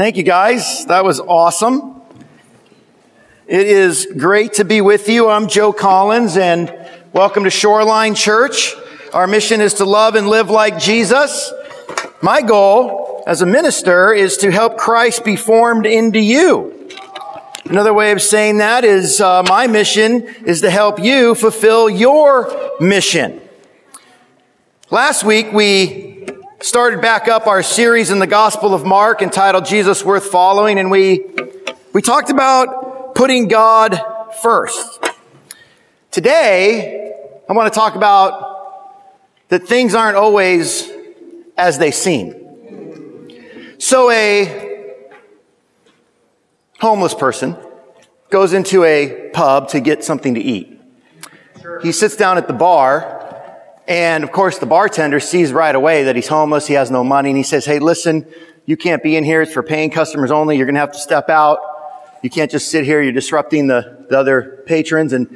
Thank you guys. That was awesome. It is great to be with you. I'm Joe Collins and welcome to Shoreline Church. Our mission is to love and live like Jesus. My goal as a minister is to help Christ be formed into you. Another way of saying that is uh, my mission is to help you fulfill your mission. Last week we started back up our series in the Gospel of Mark entitled Jesus Worth Following, and we, we talked about putting God first. Today, I want to talk about that things aren't always as they seem. So a homeless person goes into a pub to get something to eat. He sits down at the bar and of course, the bartender sees right away that he's homeless. He has no money. And he says, Hey, listen, you can't be in here. It's for paying customers only. You're going to have to step out. You can't just sit here. You're disrupting the, the other patrons. And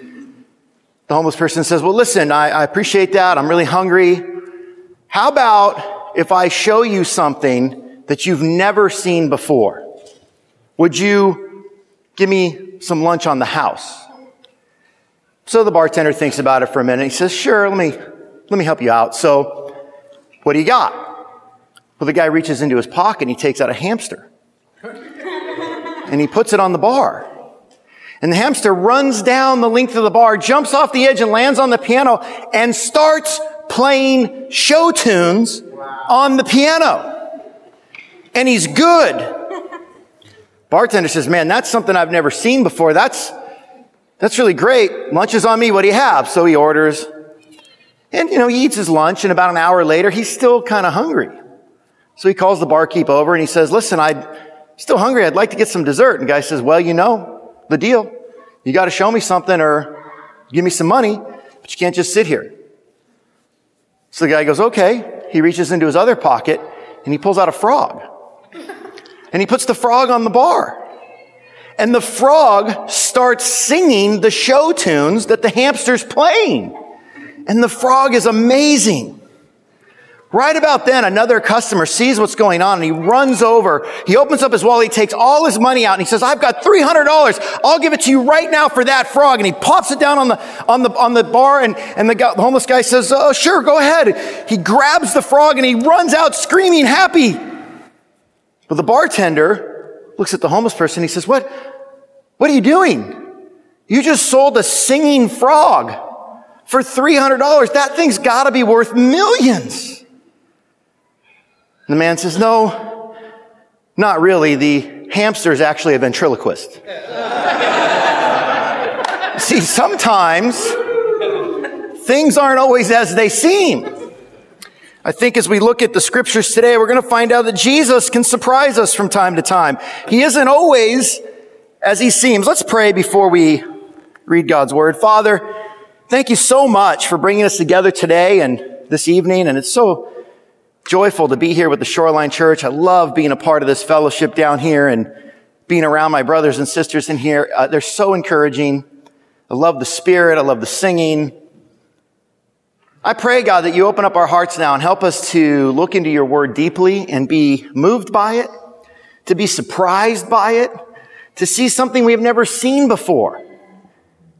the homeless person says, Well, listen, I, I appreciate that. I'm really hungry. How about if I show you something that you've never seen before? Would you give me some lunch on the house? So the bartender thinks about it for a minute. He says, Sure, let me let me help you out. So, what do you got? Well, the guy reaches into his pocket and he takes out a hamster. and he puts it on the bar. And the hamster runs down the length of the bar, jumps off the edge and lands on the piano and starts playing show tunes on the piano. And he's good. Bartender says, man, that's something I've never seen before. That's, that's really great. Lunch is on me. What do you have? So he orders and, you know, he eats his lunch and about an hour later, he's still kind of hungry. So he calls the barkeep over and he says, listen, I'm still hungry. I'd like to get some dessert. And the guy says, well, you know, the deal. You got to show me something or give me some money, but you can't just sit here. So the guy goes, okay. He reaches into his other pocket and he pulls out a frog. And he puts the frog on the bar. And the frog starts singing the show tunes that the hamster's playing. And the frog is amazing. Right about then, another customer sees what's going on and he runs over. He opens up his wallet. He takes all his money out and he says, I've got $300. I'll give it to you right now for that frog. And he pops it down on the, on the, on the bar and, and the, guy, the homeless guy says, Oh, sure, go ahead. He grabs the frog and he runs out screaming, happy. But the bartender looks at the homeless person. He says, what, what are you doing? You just sold a singing frog for $300. That thing's got to be worth millions. the man says, No, not really. The hamster is actually a ventriloquist. See, sometimes things aren't always as they seem. I think as we look at the scriptures today, we're going to find out that Jesus can surprise us from time to time. He isn't always as he seems. Let's pray before we read God's word. Father, Thank you so much for bringing us together today and this evening. And it's so joyful to be here with the Shoreline Church. I love being a part of this fellowship down here and being around my brothers and sisters in here. Uh, they're so encouraging. I love the spirit. I love the singing. I pray, God, that you open up our hearts now and help us to look into your word deeply and be moved by it, to be surprised by it, to see something we have never seen before.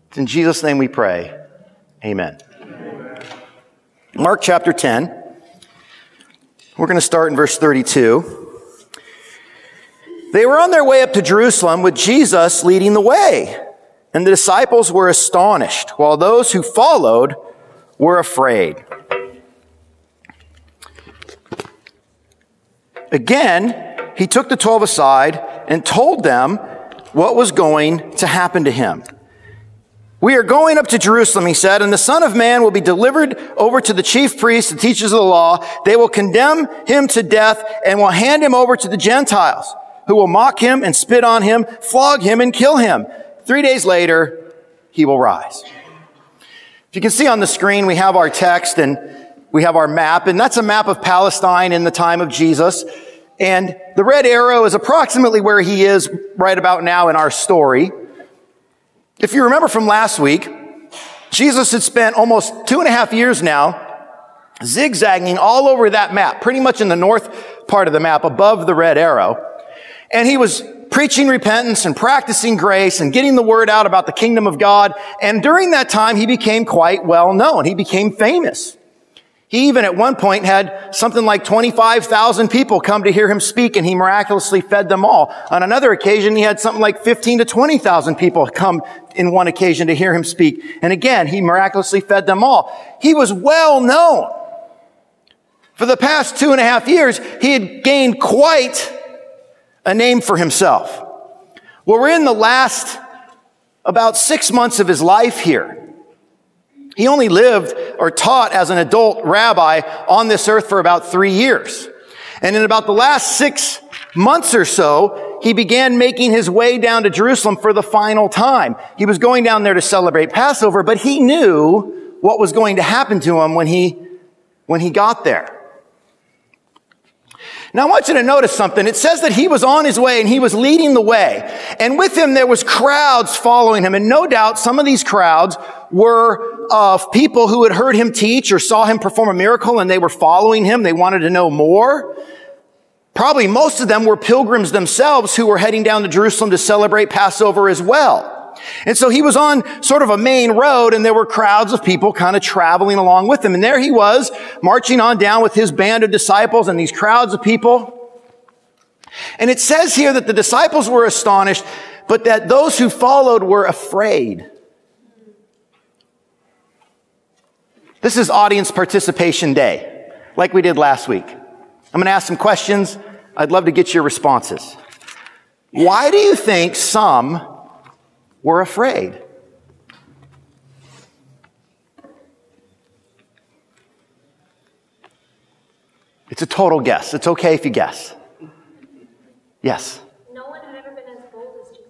It's in Jesus' name we pray. Amen. Mark chapter 10. We're going to start in verse 32. They were on their way up to Jerusalem with Jesus leading the way, and the disciples were astonished, while those who followed were afraid. Again, he took the twelve aside and told them what was going to happen to him. We are going up to Jerusalem, he said, and the Son of Man will be delivered over to the chief priests and teachers of the law. They will condemn him to death and will hand him over to the Gentiles, who will mock him and spit on him, flog him and kill him. Three days later, he will rise. If you can see on the screen, we have our text and we have our map, and that's a map of Palestine in the time of Jesus. And the red arrow is approximately where he is right about now in our story. If you remember from last week, Jesus had spent almost two and a half years now zigzagging all over that map, pretty much in the north part of the map above the red arrow. And he was preaching repentance and practicing grace and getting the word out about the kingdom of God. And during that time, he became quite well known. He became famous. He even at one point had something like 25,000 people come to hear him speak and he miraculously fed them all. On another occasion, he had something like 15 to 20,000 people come in one occasion to hear him speak. And again, he miraculously fed them all. He was well known. For the past two and a half years, he had gained quite a name for himself. Well, we're in the last about six months of his life here. He only lived or taught as an adult rabbi on this earth for about three years. And in about the last six months or so, he began making his way down to Jerusalem for the final time. He was going down there to celebrate Passover, but he knew what was going to happen to him when he, when he got there. Now I want you to notice something. It says that he was on his way and he was leading the way. And with him there was crowds following him. And no doubt some of these crowds were of people who had heard him teach or saw him perform a miracle and they were following him. They wanted to know more. Probably most of them were pilgrims themselves who were heading down to Jerusalem to celebrate Passover as well. And so he was on sort of a main road and there were crowds of people kind of traveling along with him. And there he was marching on down with his band of disciples and these crowds of people. And it says here that the disciples were astonished, but that those who followed were afraid. This is audience participation day, like we did last week. I'm going to ask some questions. I'd love to get your responses. Why do you think some were afraid. It's a total guess. It's okay if you guess. Yes. No one had ever been as bold as Jesus.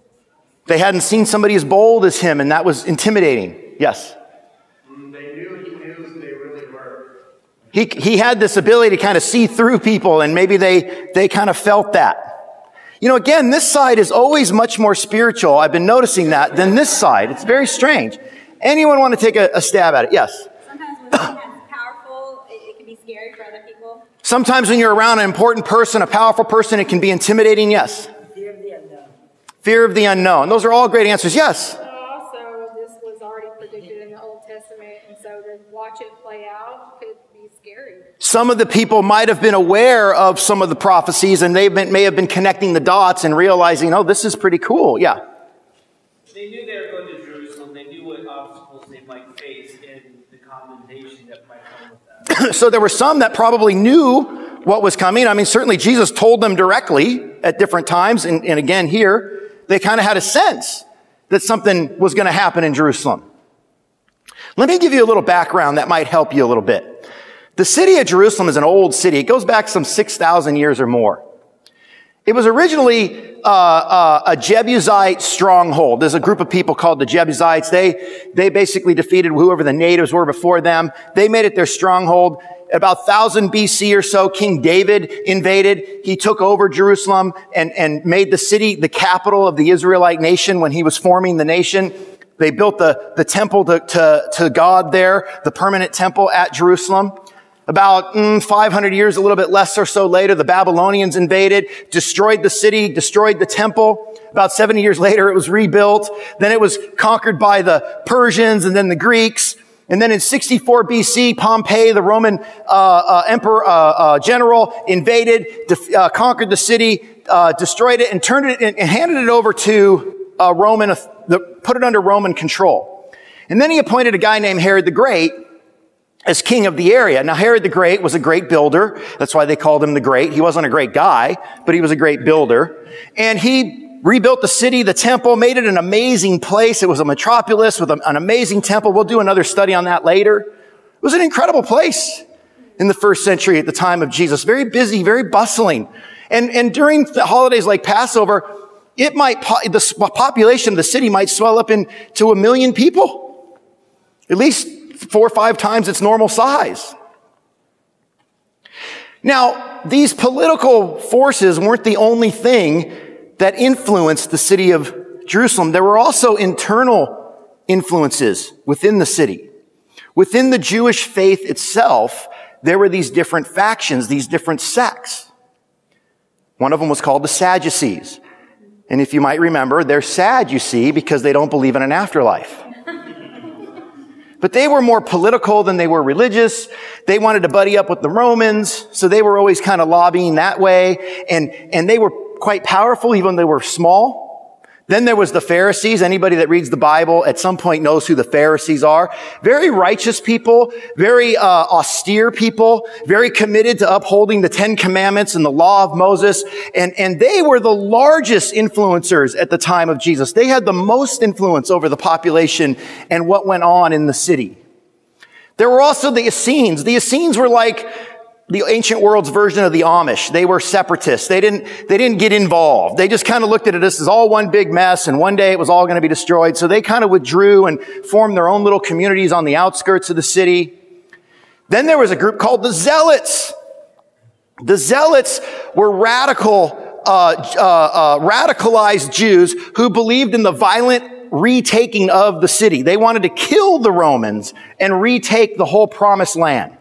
They hadn't seen somebody as bold as him, and that was intimidating. Yes. They knew he knew they really were. He, he had this ability to kind of see through people, and maybe they, they kind of felt that. You know, again, this side is always much more spiritual. I've been noticing that than this side. It's very strange. Anyone want to take a, a stab at it? Yes. Sometimes when someone is powerful, it, it can be scary for other people. Sometimes when you're around an important person, a powerful person, it can be intimidating. Yes. Fear of the unknown. Fear of the unknown. Those are all great answers. Yes. Uh, Also, this was already predicted in the Old Testament, and so to watch it play out could be scary. Some of the people might have been aware of some of the prophecies and they may have been connecting the dots and realizing, oh, this is pretty cool. Yeah. They knew they were going to Jerusalem. They knew what obstacles they might face and the condemnation that might come with that. so there were some that probably knew what was coming. I mean, certainly Jesus told them directly at different times. And, and again, here, they kind of had a sense that something was going to happen in Jerusalem. Let me give you a little background that might help you a little bit. The city of Jerusalem is an old city. It goes back some 6,000 years or more. It was originally uh, uh, a Jebusite stronghold. There's a group of people called the Jebusites. They they basically defeated whoever the natives were before them. They made it their stronghold. About 1000 BC or so, King David invaded. He took over Jerusalem and, and made the city the capital of the Israelite nation when he was forming the nation. They built the, the temple to, to, to God there, the permanent temple at Jerusalem. About mm, 500 years, a little bit less or so later, the Babylonians invaded, destroyed the city, destroyed the temple. About 70 years later, it was rebuilt. Then it was conquered by the Persians and then the Greeks. And then in 64 BC, Pompey, the Roman uh, uh, emperor uh, uh, general, invaded, def- uh, conquered the city, uh, destroyed it, and turned it and handed it over to Roman, the, put it under Roman control. And then he appointed a guy named Herod the Great as king of the area. Now, Herod the Great was a great builder. That's why they called him the Great. He wasn't a great guy, but he was a great builder. And he rebuilt the city, the temple, made it an amazing place. It was a metropolis with an amazing temple. We'll do another study on that later. It was an incredible place in the first century at the time of Jesus. Very busy, very bustling. And, and during the holidays like Passover, it might, the population of the city might swell up into a million people. At least four or five times its normal size. Now, these political forces weren't the only thing that influenced the city of Jerusalem. There were also internal influences within the city. Within the Jewish faith itself, there were these different factions, these different sects. One of them was called the Sadducees. And if you might remember, they're sad, you see, because they don't believe in an afterlife. But they were more political than they were religious. They wanted to buddy up with the Romans, so they were always kind of lobbying that way. And, and they were quite powerful, even though they were small. Then there was the Pharisees. Anybody that reads the Bible at some point knows who the Pharisees are. Very righteous people, very uh, austere people, very committed to upholding the Ten Commandments and the law of Moses. And, and they were the largest influencers at the time of Jesus. They had the most influence over the population and what went on in the city. There were also the Essenes. The Essenes were like the ancient world's version of the Amish. They were separatists. They didn't, they didn't get involved. They just kind of looked at it as all one big mess and one day it was all going to be destroyed. So they kind of withdrew and formed their own little communities on the outskirts of the city. Then there was a group called the Zealots. The Zealots were radical, uh, uh, uh, radicalized Jews who believed in the violent retaking of the city. They wanted to kill the Romans and retake the whole promised land.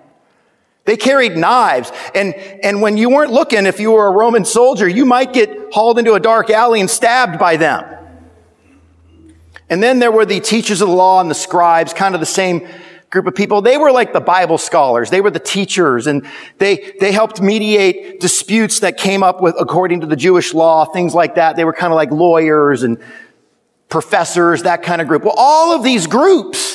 They carried knives. And, and when you weren't looking, if you were a Roman soldier, you might get hauled into a dark alley and stabbed by them. And then there were the teachers of the law and the scribes, kind of the same group of people. They were like the Bible scholars. They were the teachers and they, they helped mediate disputes that came up with, according to the Jewish law, things like that. They were kind of like lawyers and professors, that kind of group. Well, all of these groups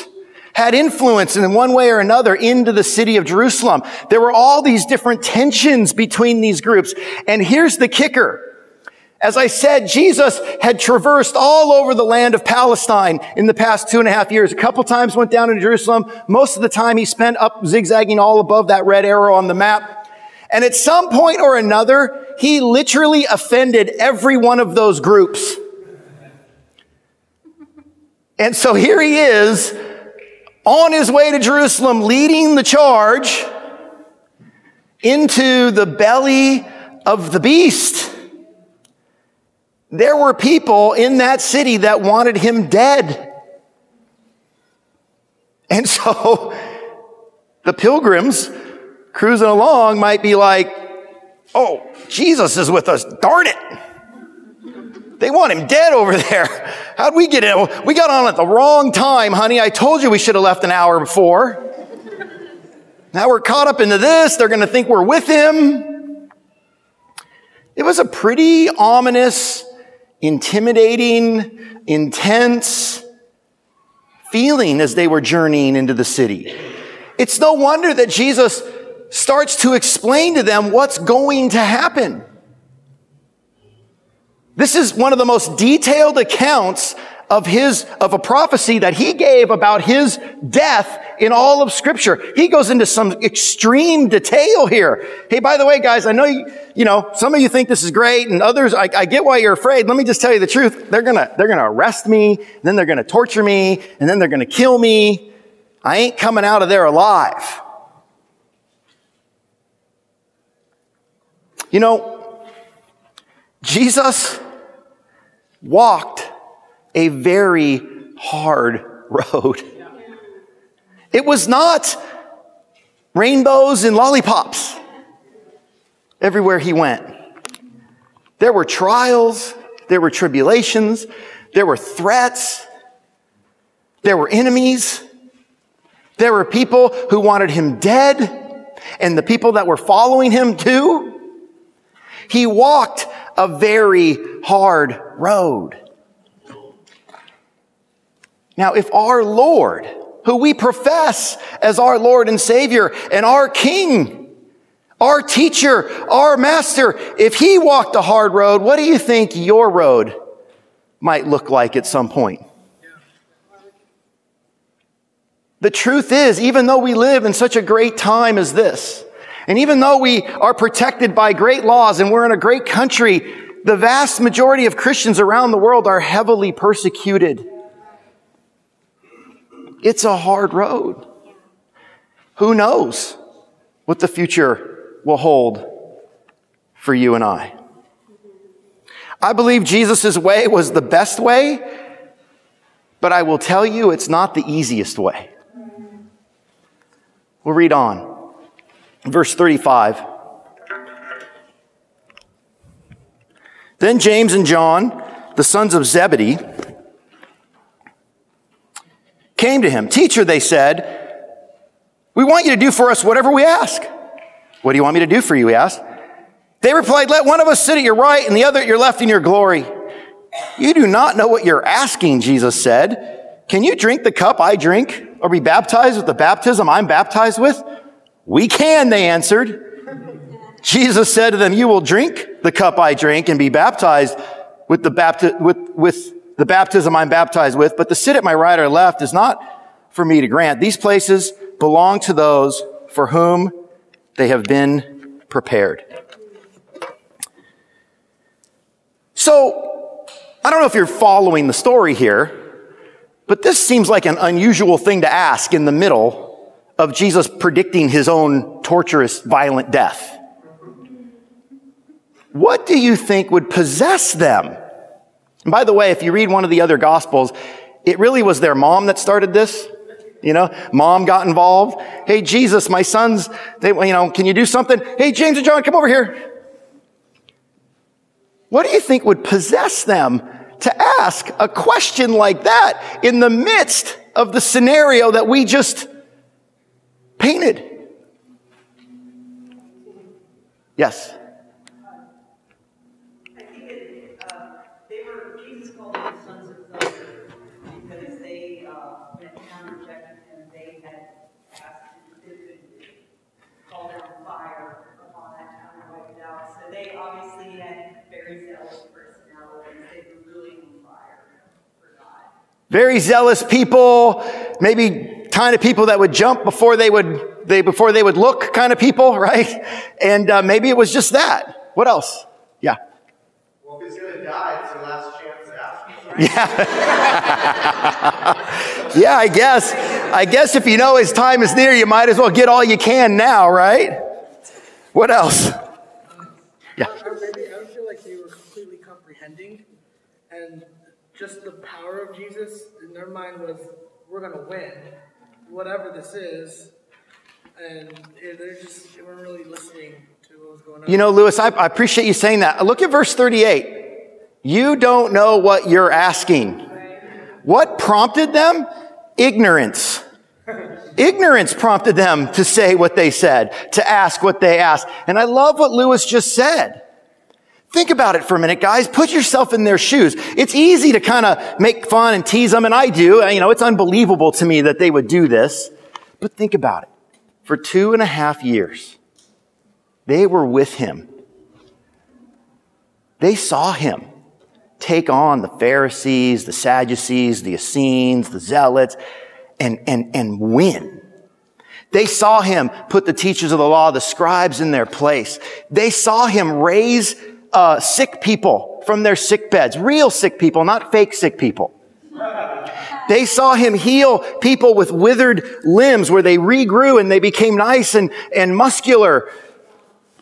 had influence in one way or another into the city of Jerusalem. There were all these different tensions between these groups. And here's the kicker. As I said, Jesus had traversed all over the land of Palestine in the past two and a half years. A couple times went down to Jerusalem. Most of the time he spent up zigzagging all above that red arrow on the map. And at some point or another, he literally offended every one of those groups. And so here he is on his way to Jerusalem, leading the charge into the belly of the beast. There were people in that city that wanted him dead. And so the pilgrims cruising along might be like, oh, Jesus is with us, darn it. They want him dead over there. How'd we get in? We got on at the wrong time, honey. I told you we should have left an hour before. Now we're caught up into this. They're going to think we're with him. It was a pretty ominous, intimidating, intense feeling as they were journeying into the city. It's no wonder that Jesus starts to explain to them what's going to happen. This is one of the most detailed accounts of his, of a prophecy that he gave about his death in all of scripture. He goes into some extreme detail here. Hey, by the way, guys, I know you, you know, some of you think this is great and others, I, I get why you're afraid. Let me just tell you the truth. They're gonna, they're gonna arrest me, then they're gonna torture me, and then they're gonna kill me. I ain't coming out of there alive. You know, Jesus walked a very hard road. It was not rainbows and lollipops everywhere he went. There were trials, there were tribulations, there were threats, there were enemies, there were people who wanted him dead, and the people that were following him too. He walked a very hard road. Now, if our Lord, who we profess as our Lord and Savior and our King, our teacher, our master, if he walked a hard road, what do you think your road might look like at some point? The truth is, even though we live in such a great time as this, and even though we are protected by great laws and we're in a great country, the vast majority of Christians around the world are heavily persecuted. It's a hard road. Who knows what the future will hold for you and I? I believe Jesus' way was the best way, but I will tell you it's not the easiest way. We'll read on. Verse 35. Then James and John, the sons of Zebedee, came to him. Teacher, they said, we want you to do for us whatever we ask. What do you want me to do for you? He asked. They replied, let one of us sit at your right and the other at your left in your glory. You do not know what you're asking, Jesus said. Can you drink the cup I drink or be baptized with the baptism I'm baptized with? We can, they answered. Jesus said to them, you will drink the cup I drink and be baptized with the, bapti- with, with the baptism I'm baptized with, but to sit at my right or left is not for me to grant. These places belong to those for whom they have been prepared. So, I don't know if you're following the story here, but this seems like an unusual thing to ask in the middle of Jesus predicting his own torturous, violent death. What do you think would possess them? And by the way, if you read one of the other gospels, it really was their mom that started this. You know, mom got involved. Hey, Jesus, my sons, they, you know, can you do something? Hey, James and John, come over here. What do you think would possess them to ask a question like that in the midst of the scenario that we just painted? Yes. I think it, they were, Jesus called them sons of thunder because they, went down rejected him. They had asked him to call down fire upon that town and wipe. So they obviously had very zealous personalities. They really on fire. Very zealous people, maybe kind of people that would jump before they would, they, before they would look kind of people, right? And uh, maybe it was just that. What else? Yeah. Well, if he's gonna die, it's your last chance to ask him. Yeah. yeah, I guess. I guess if you know his time is near, you might as well get all you can now, right? What else? Yeah. Or maybe I would feel like they were completely comprehending, and just the power of Jesus in their mind was, "We're gonna win, whatever this is," and they're just they weren't really listening to what was going on. You know, Lewis, I, I appreciate you saying that. Look at verse 38. You don't know what you're asking. What prompted them? Ignorance. Ignorance prompted them to say what they said, to ask what they asked. And I love what Lewis just said. Think about it for a minute, guys. Put yourself in their shoes. It's easy to kind of make fun and tease them, and I do. Uh, you know, it's unbelievable to me that they would do this. But think about it. For two and a half years, they were with him. They saw him take on the Pharisees, the Sadducees, the Essenes, the Zealots, and, and, and win. They saw him put the teachers of the law, the scribes in their place. They saw him raise uh, sick people from their sick beds, real sick people, not fake sick people. They saw him heal people with withered limbs where they regrew and they became nice and, and muscular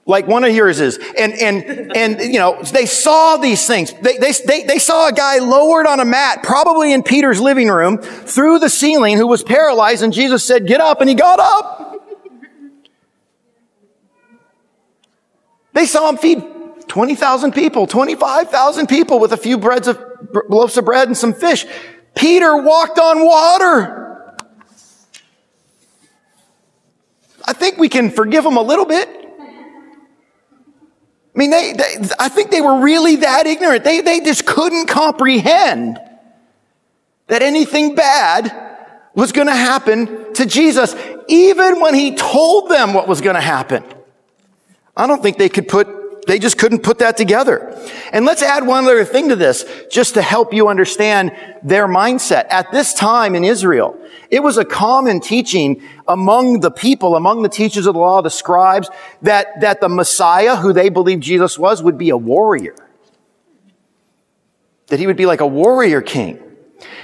like one of yours is. And, and, and, you know, they saw these things. They, they, they, they saw a guy lowered on a mat, probably in Peter's living room, through the ceiling who was paralyzed and Jesus said, get up, and he got up. They saw him feed 20,000 people, 25,000 people with a few breads of, loaves of bread and some fish. Peter walked on water. I think we can forgive him a little bit. I mean, they, they, I think they were really that ignorant. They, they just couldn't comprehend that anything bad was going to happen to Jesus, even when he told them what was going to happen. I don't think they could put, they just couldn't put that together. And let's add one other thing to this, just to help you understand their mindset. At this time in Israel, it was a common teaching among the people, among the teachers of the law, the scribes, that, that the Messiah, who they believed Jesus was, would be a warrior. That he would be like a warrior king.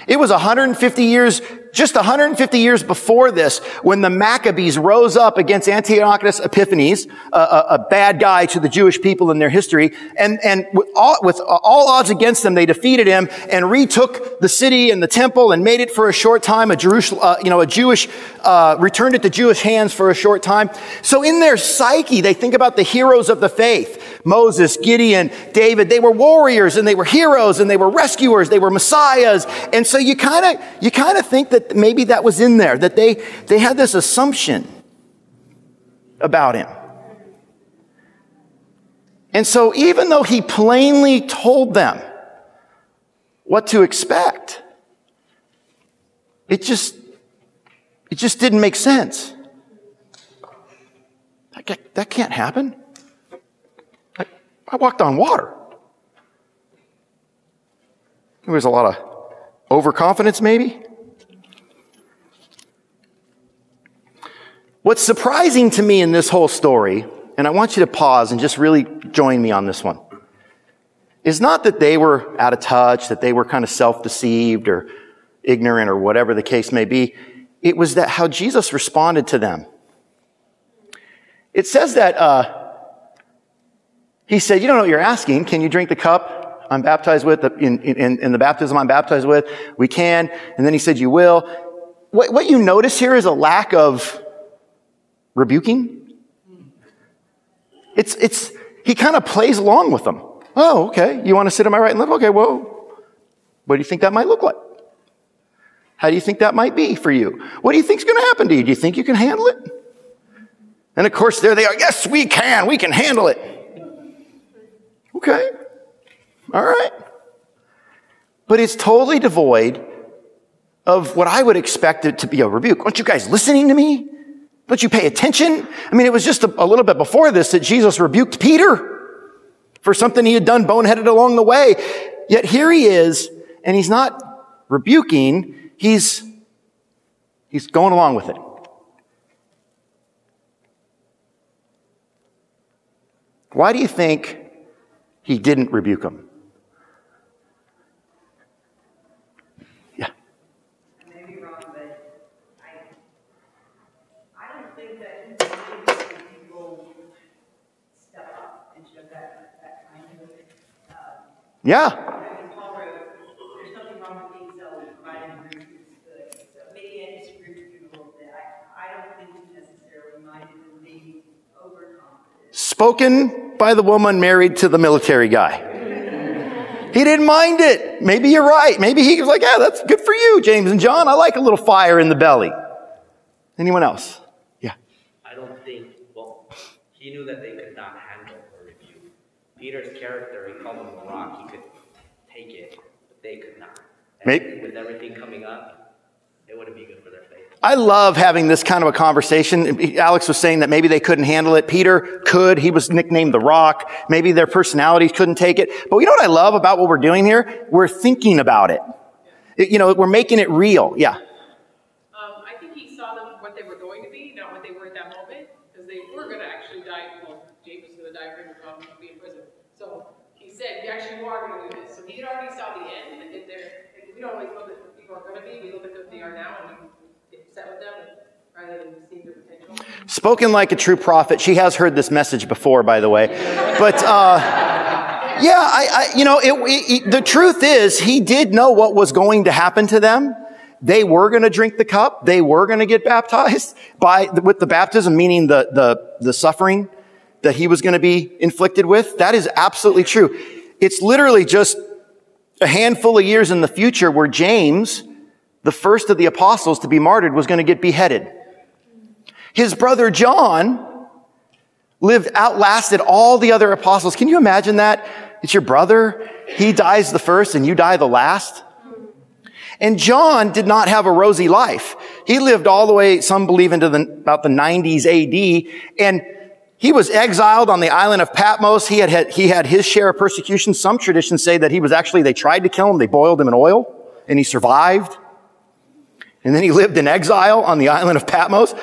It was 150 years just 150 years before this, when the Maccabees rose up against Antiochus Epiphanes, a, a, a bad guy to the Jewish people in their history, and, and with, all, with all odds against them, they defeated him and retook the city and the temple and made it for a short time a Jerusalem, uh, you know, a Jewish, uh, returned it to Jewish hands for a short time. So in their psyche, they think about the heroes of the faith. Moses, Gideon, David, they were warriors and they were heroes and they were rescuers, they were messiahs. And so you kind of, you kind of think that maybe that was in there, that they, they had this assumption about him. And so even though he plainly told them what to expect, it just, it just didn't make sense. That, that can't happen. I, I walked on water. There was a lot of overconfidence, maybe. What's surprising to me in this whole story, and I want you to pause and just really join me on this one, is not that they were out of touch, that they were kind of self-deceived or ignorant or whatever the case may be. It was that how Jesus responded to them. It says that uh, he said, "You don't know what you're asking. Can you drink the cup I'm baptized with? In, in, in the baptism I'm baptized with, we can." And then he said, "You will." What, what you notice here is a lack of rebuking. It's it's he kind of plays along with them. Oh, okay. You want to sit on my right and left? Okay. Whoa. What do you think that might look like? How do you think that might be for you? What do you think's going to happen to you? Do you think you can handle it? And of course, there they are. Yes, we can. We can handle it. Okay. All right. But it's totally devoid of what I would expect it to be a rebuke. Aren't you guys listening to me? Don't you pay attention? I mean, it was just a, a little bit before this that Jesus rebuked Peter for something he had done boneheaded along the way. Yet here he is, and he's not rebuking, he's, he's going along with it. Why do you think he didn't rebuke him? Yeah. I may be wrong, but I, I don't think that usually people step up and show that, that kind of, uh, Yeah. I mean, Paul wrote, there's nothing wrong with being zealous, providing the root is good. So maybe I disagree with you a little bit. I, I don't think he necessarily minded them being overconfident. Spoken by the woman married to the military guy. He didn't mind it. Maybe you're right. Maybe he was like, yeah, that's good for you, James and John. I like a little fire in the belly. Anyone else? Yeah. I don't think, well, he knew that they could not handle a rebuke. Peter's character, he called him a rock, he could take it, but they could not. And Maybe- with everything coming up, it wouldn't be good for their faith. I love having this kind of a conversation. Alex was saying that maybe they couldn't handle it. Peter could. He was nicknamed the rock. Maybe their personalities couldn't take it. But you know what I love about what we're doing here? We're thinking about it. It- You know, we're making it real. Yeah. Um, I think he saw them what they were going to be, not what they were at that moment, because they were gonna actually die, well, James was gonna die for him, um, be in prison. So he said, you actually are gonna do this, so he had already saw the end, and if they're, like, we don't always look at people are gonna be, we look at what they are now, and we get upset with them, rather than their potential. Spoken like a true prophet. She has heard this message before, by the way. But, uh, yeah, I, I you know, it, it, it- the truth is he did know what was going to happen to them. They were going to drink the cup. They were going to get baptized by, with the baptism, meaning the, the, the suffering that he was going to be inflicted with. That is absolutely true. It's literally just a handful of years in the future where James, the first of the apostles to be martyred, was going to get beheaded. His brother John lived, outlasted all the other apostles. Can you imagine that? It's your brother. He dies the first and you die the last. And John did not have a rosy life. He lived all the way, some believe into the, about the 90s AD. And he was exiled on the island of Patmos. He had, had, he had his share of persecution. Some traditions say that he was actually, they tried to kill him. They boiled him in oil and he survived. And then he lived in exile on the island of Patmos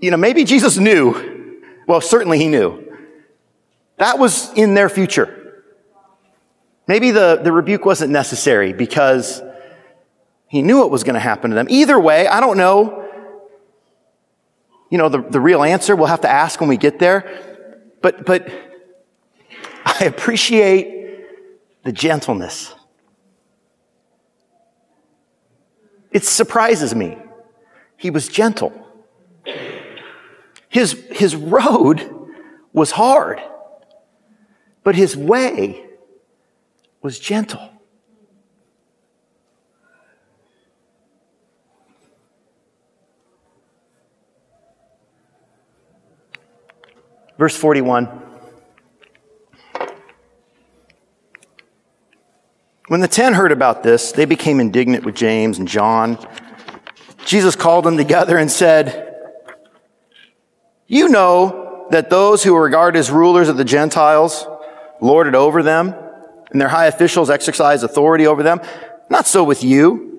you know, maybe Jesus knew. Well, certainly he knew. That was in their future. Maybe the, the rebuke wasn't necessary because He knew what was going to happen to them. Either way, I don't know. You know, the, the real answer we'll have to ask when we get there. But, but I appreciate the gentleness. It surprises me. He was gentle. His, his road was hard, but his way was gentle. Verse 41. When the ten heard about this, they became indignant with James and John. Jesus called them together and said, You know that those who are regarded as rulers of the Gentiles lord it over them, and their high officials exercise authority over them. Not so with you.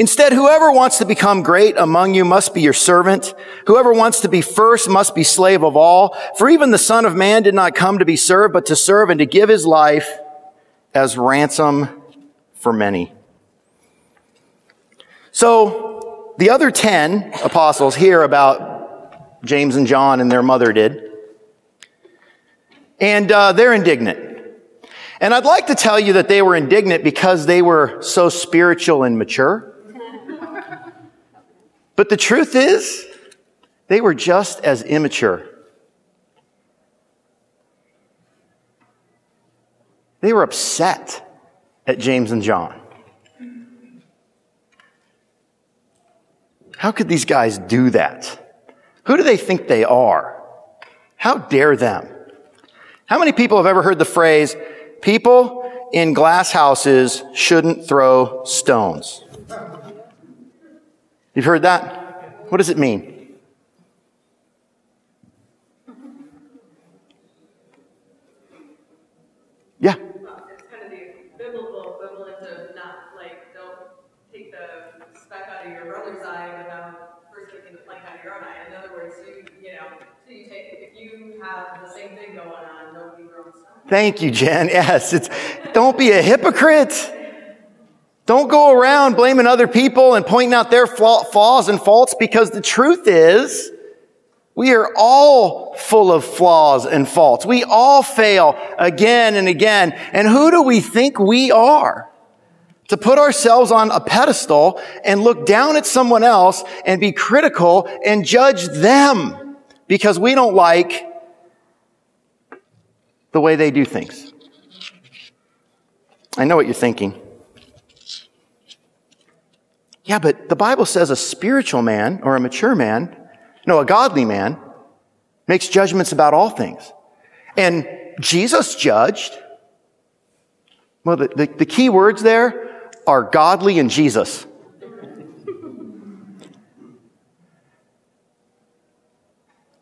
Instead, whoever wants to become great among you must be your servant. Whoever wants to be first must be slave of all. For even the Son of Man did not come to be served, but to serve and to give his life as ransom for many. So the other 10 apostles hear about James and John and their mother did. And uh, they're indignant. And I'd like to tell you that they were indignant because they were so spiritual and mature. But the truth is, they were just as immature. They were upset at James and John. How could these guys do that? Who do they think they are? How dare them? How many people have ever heard the phrase, people in glass houses shouldn't throw stones? You've heard that? What does it mean? Yeah. It's kind of the biblical equivalent of not like don't take the speck out of your brother's eye without first taking the plank out of your own eye. In other words, you you know, so you take if you have the same thing going on, don't be throwing stones. Thank you, Jen. Yes, it's don't be a hypocrite. Don't go around blaming other people and pointing out their flaws and faults because the truth is we are all full of flaws and faults. We all fail again and again. And who do we think we are? To put ourselves on a pedestal and look down at someone else and be critical and judge them because we don't like the way they do things. I know what you're thinking. Yeah, but the Bible says a spiritual man or a mature man, no, a godly man, makes judgments about all things. And Jesus judged. Well, the, the, the key words there are godly and Jesus.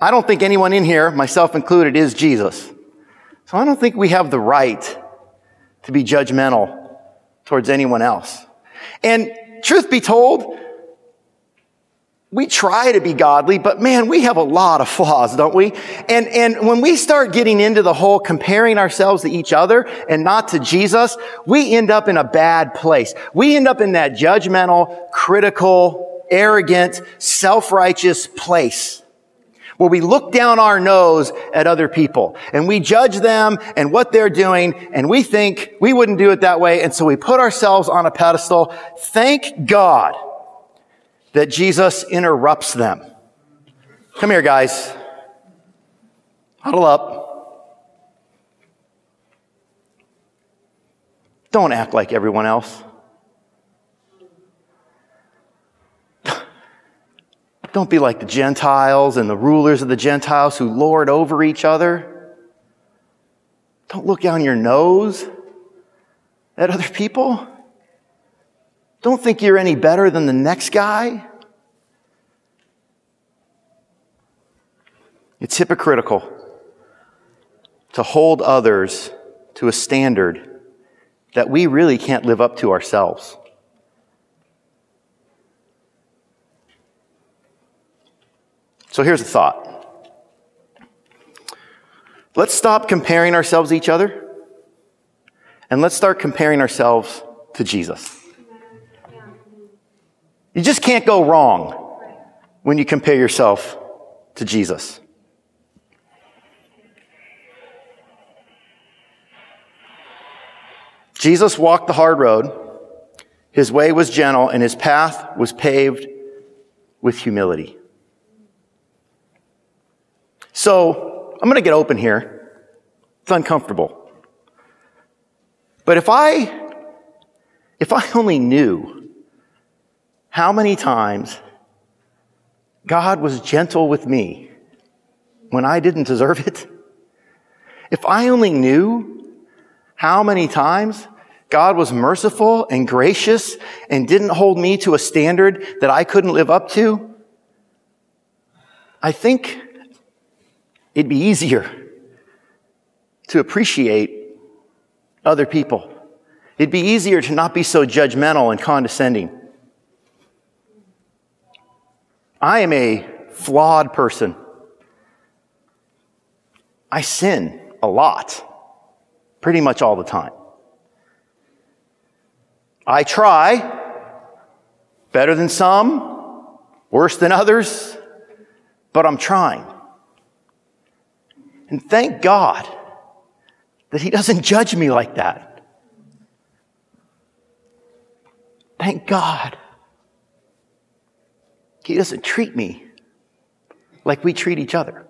I don't think anyone in here, myself included, is Jesus. So I don't think we have the right to be judgmental towards anyone else. And truth be told, we try to be godly, but man, we have a lot of flaws, don't we? And, and when we start getting into the whole comparing ourselves to each other and not to Jesus, we end up in a bad place. We end up in that judgmental, critical, arrogant, self-righteous place where we look down our nose at other people and we judge them and what they're doing and we think we wouldn't do it that way. And so we put ourselves on a pedestal. Thank God that Jesus interrupts them. Come here, guys. Huddle up. Don't act like everyone else. Don't be like the Gentiles and the rulers of the Gentiles who lord over each other. Don't look down your nose at other people. Don't think you're any better than the next guy. It's hypocritical to hold others to a standard that we really can't live up to ourselves. So here's a thought. Let's stop comparing ourselves to each other and let's start comparing ourselves to Jesus. You just can't go wrong when you compare yourself to Jesus. Jesus walked the hard road. His way was gentle and his path was paved with humility. So I'm going to get open here. It's uncomfortable. But if I, if I only knew how many times God was gentle with me when I didn't deserve it, if I only knew how many times God was merciful and gracious and didn't hold me to a standard that I couldn't live up to, I think it'd be easier to appreciate other people. It'd be easier to not be so judgmental and condescending. I am a flawed person. I sin a lot, pretty much all the time. I try, better than some, worse than others, but I'm trying. And thank God that He doesn't judge me like that. Thank God He doesn't treat me like we treat each other.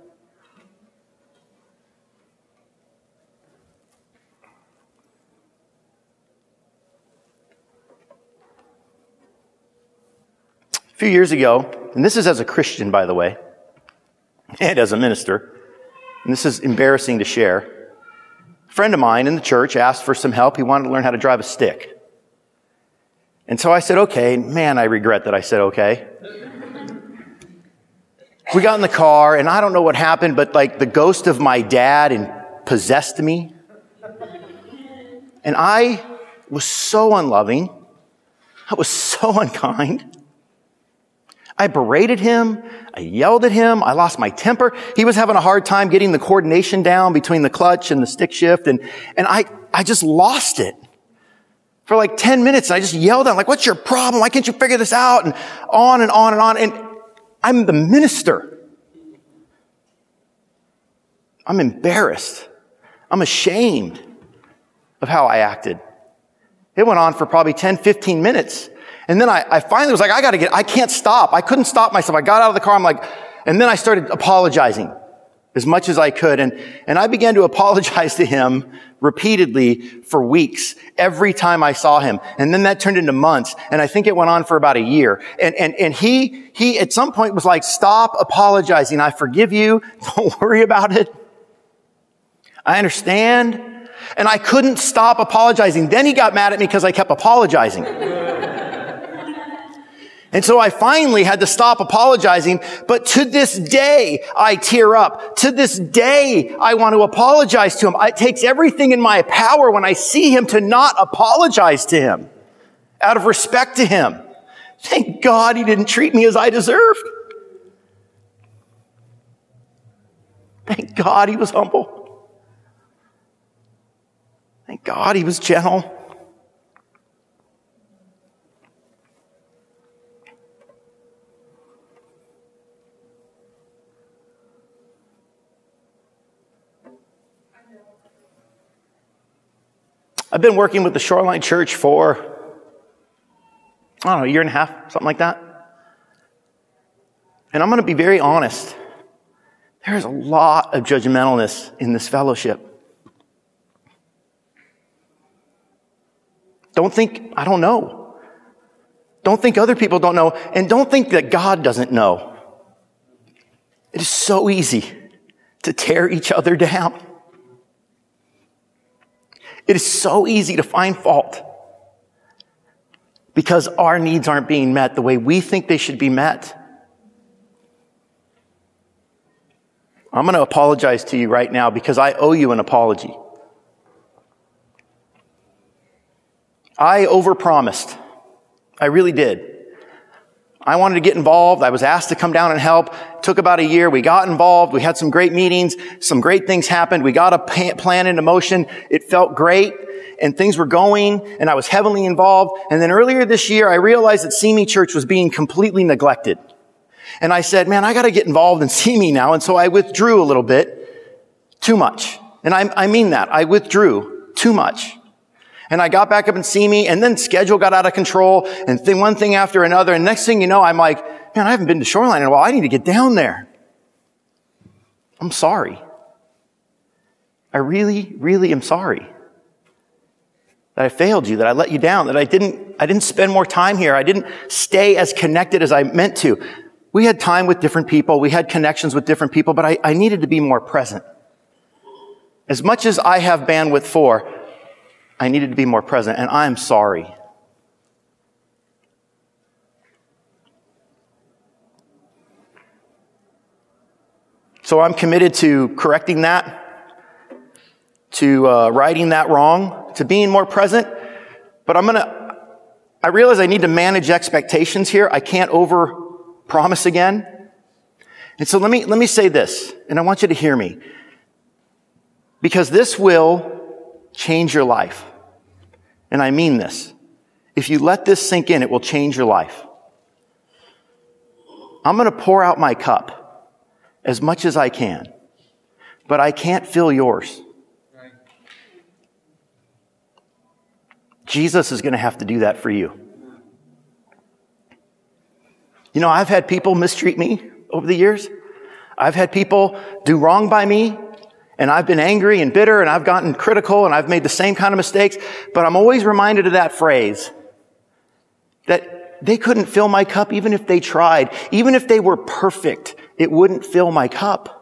A few years ago, and this is as a Christian, by the way, and as a minister, and this is embarrassing to share. A friend of mine in the church asked for some help. He wanted to learn how to drive a stick. And so I said, okay. Man, I regret that I said okay. we got in the car, and I don't know what happened, but like the ghost of my dad and possessed me. And I was so unloving. I was so unkind. I berated him. I yelled at him. I lost my temper. He was having a hard time getting the coordination down between the clutch and the stick shift. And, and I, I just lost it for like 10 minutes. And I just yelled at him, like, what's your problem? Why can't you figure this out? And on and on and on. And I'm the minister. I'm embarrassed. I'm ashamed of how I acted. It went on for probably 10, 15 minutes. And then I, I finally was like, I gotta get, I can't stop. I couldn't stop myself. I got out of the car. I'm like, and then I started apologizing as much as I could. And, and I began to apologize to him repeatedly for weeks, every time I saw him. And then that turned into months. And I think it went on for about a year. And, and, and he, he at some point was like, stop apologizing. I forgive you. Don't worry about it. I understand. And I couldn't stop apologizing. Then he got mad at me because I kept apologizing. And so I finally had to stop apologizing. But to this day, I tear up. To this day, I want to apologize to him. It takes everything in my power when I see him to not apologize to him out of respect to him. Thank God he didn't treat me as I deserved. Thank God he was humble. Thank God he was gentle. I've been working with the Shoreline Church for, I don't know, a year and a half, something like that. And I'm going to be very honest. There's a lot of judgmentalness in this fellowship. Don't think, I don't know. Don't think other people don't know. And don't think that God doesn't know. It is so easy to tear each other down. It is so easy to find fault because our needs aren't being met the way we think they should be met. I'm going to apologize to you right now because I owe you an apology. I overpromised. I really did. I wanted to get involved. I was asked to come down and help. It took about a year. We got involved. We had some great meetings. Some great things happened. We got a plan into motion. It felt great and things were going and I was heavily involved. And then earlier this year, I realized that Me Church was being completely neglected. And I said, man, I got to get involved in Me now. And so I withdrew a little bit, too much. And I, I mean that. I withdrew too much. And I got back up and see me, and then schedule got out of control, and thing, one thing after another. And next thing you know, I'm like, man, I haven't been to Shoreline in a while. I need to get down there. I'm sorry. I really, really am sorry that I failed you, that I let you down, that I didn't, I didn't spend more time here. I didn't stay as connected as I meant to. We had time with different people. We had connections with different people, but I, I needed to be more present. As much as I have bandwidth for, I needed to be more present, and I'm sorry. So I'm committed to correcting that, to uh, righting that wrong, to being more present. But I'm gonna, I realize I need to manage expectations here. I can't over promise again. And so let me, let me say this, and I want you to hear me. Because this will change your life. And I mean this. If you let this sink in, it will change your life. I'm going to pour out my cup as much as I can, but I can't fill yours. Jesus is going to have to do that for you. You know, I've had people mistreat me over the years. I've had people do wrong by me and I've been angry and bitter and I've gotten critical and I've made the same kind of mistakes, but I'm always reminded of that phrase that they couldn't fill my cup even if they tried. Even if they were perfect, it wouldn't fill my cup.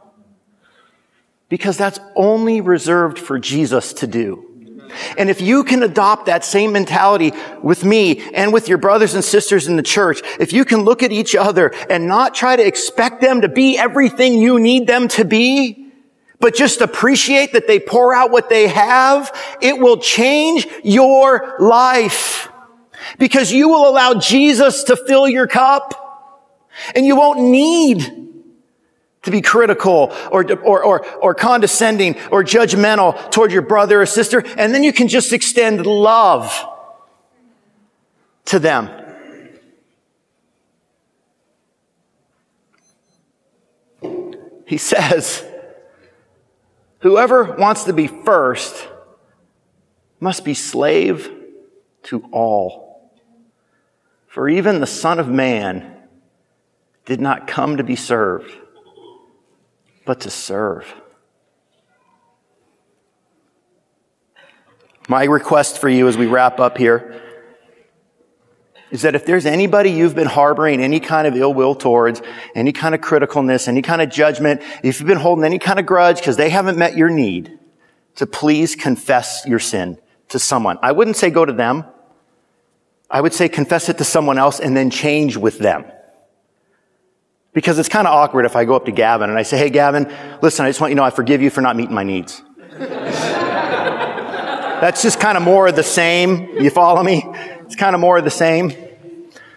Because that's only reserved for Jesus to do. And if you can adopt that same mentality with me and with your brothers and sisters in the church, if you can look at each other and not try to expect them to be everything you need them to be, but just appreciate that they pour out what they have, it will change your life. Because you will allow Jesus to fill your cup. And you won't need to be critical or, or, or, or condescending or judgmental toward your brother or sister. And then you can just extend love to them. He says, Whoever wants to be first must be slave to all. For even the Son of Man did not come to be served, but to serve. My request for you as we wrap up here is that if there's anybody you've been harboring any kind of ill will towards, any kind of criticalness, any kind of judgment, if you've been holding any kind of grudge because they haven't met your need, to please confess your sin to someone. I wouldn't say go to them. I would say confess it to someone else and then change with them. Because it's kind of awkward if I go up to Gavin and I say, Hey, Gavin, listen, I just want you to know I forgive you for not meeting my needs. That's just kind of more of the same. You follow me? It's kind of more of the same.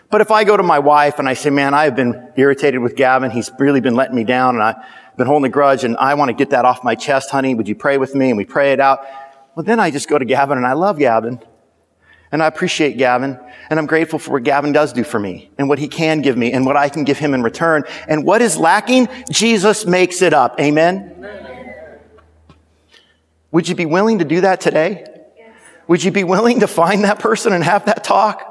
But if I go to my wife and I say, man, I've been irritated with Gavin. He's really been letting me down and I've been holding a grudge and I want to get that off my chest, honey. Would you pray with me? And we pray it out. Well, then I just go to Gavin and I love Gavin and I appreciate Gavin and I'm grateful for what Gavin does do for me and what he can give me and what I can give him in return. And what is lacking? Jesus makes it up. Amen. Amen. Would you be willing to do that today? Would you be willing to find that person and have that talk?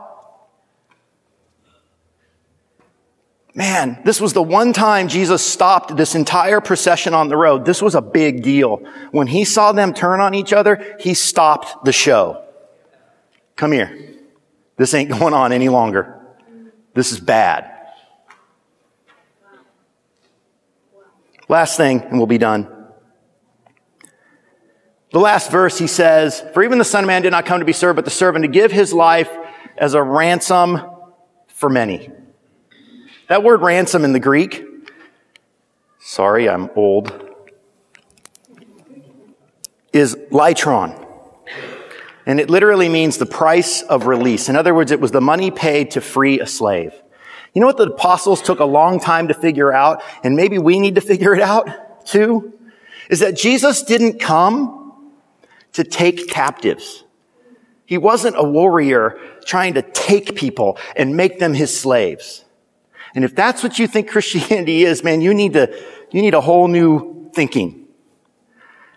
Man, this was the one time Jesus stopped this entire procession on the road. This was a big deal. When he saw them turn on each other, he stopped the show. Come here. This ain't going on any longer. This is bad. Last thing, and we'll be done. The last verse, he says, For even the Son of Man did not come to be served, but to serve and to give his life as a ransom for many. That word ransom in the Greek, sorry, I'm old, is litron. And it literally means the price of release. In other words, it was the money paid to free a slave. You know what the apostles took a long time to figure out, and maybe we need to figure it out too? Is that Jesus didn't come to take captives. He wasn't a warrior trying to take people and make them his slaves. And if that's what you think Christianity is, man, you need to, you need a whole new thinking.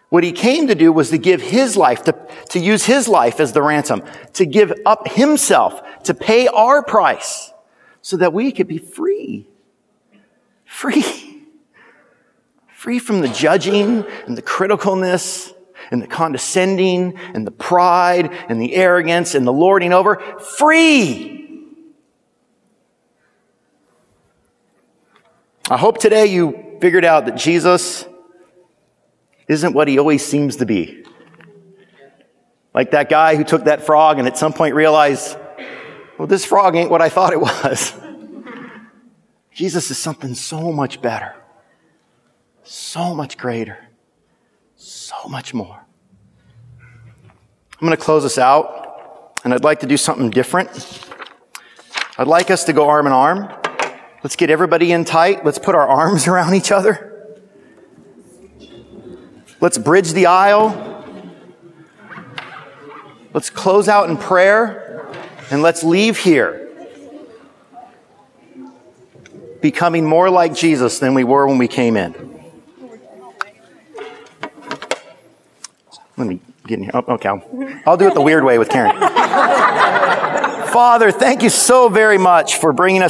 What he came to do was to give his life, to, to use his life as the ransom, to give up himself, to pay our price so that we could be free. Free. Free from the judging and the criticalness and the condescending and the pride and the arrogance and the lording over. Free. I hope today you figured out that Jesus isn't what he always seems to be. Like that guy who took that frog and at some point realized, well, this frog ain't what I thought it was. Jesus is something so much better, so much greater, so much more. I'm going to close this out, and I'd like to do something different. I'd like us to go arm in arm. Let's get everybody in tight. Let's put our arms around each other. Let's bridge the aisle. Let's close out in prayer and let's leave here becoming more like Jesus than we were when we came in. Let me get in here. Oh, okay, I'll, I'll do it the weird way with Karen. Father, thank you so very much for bringing us.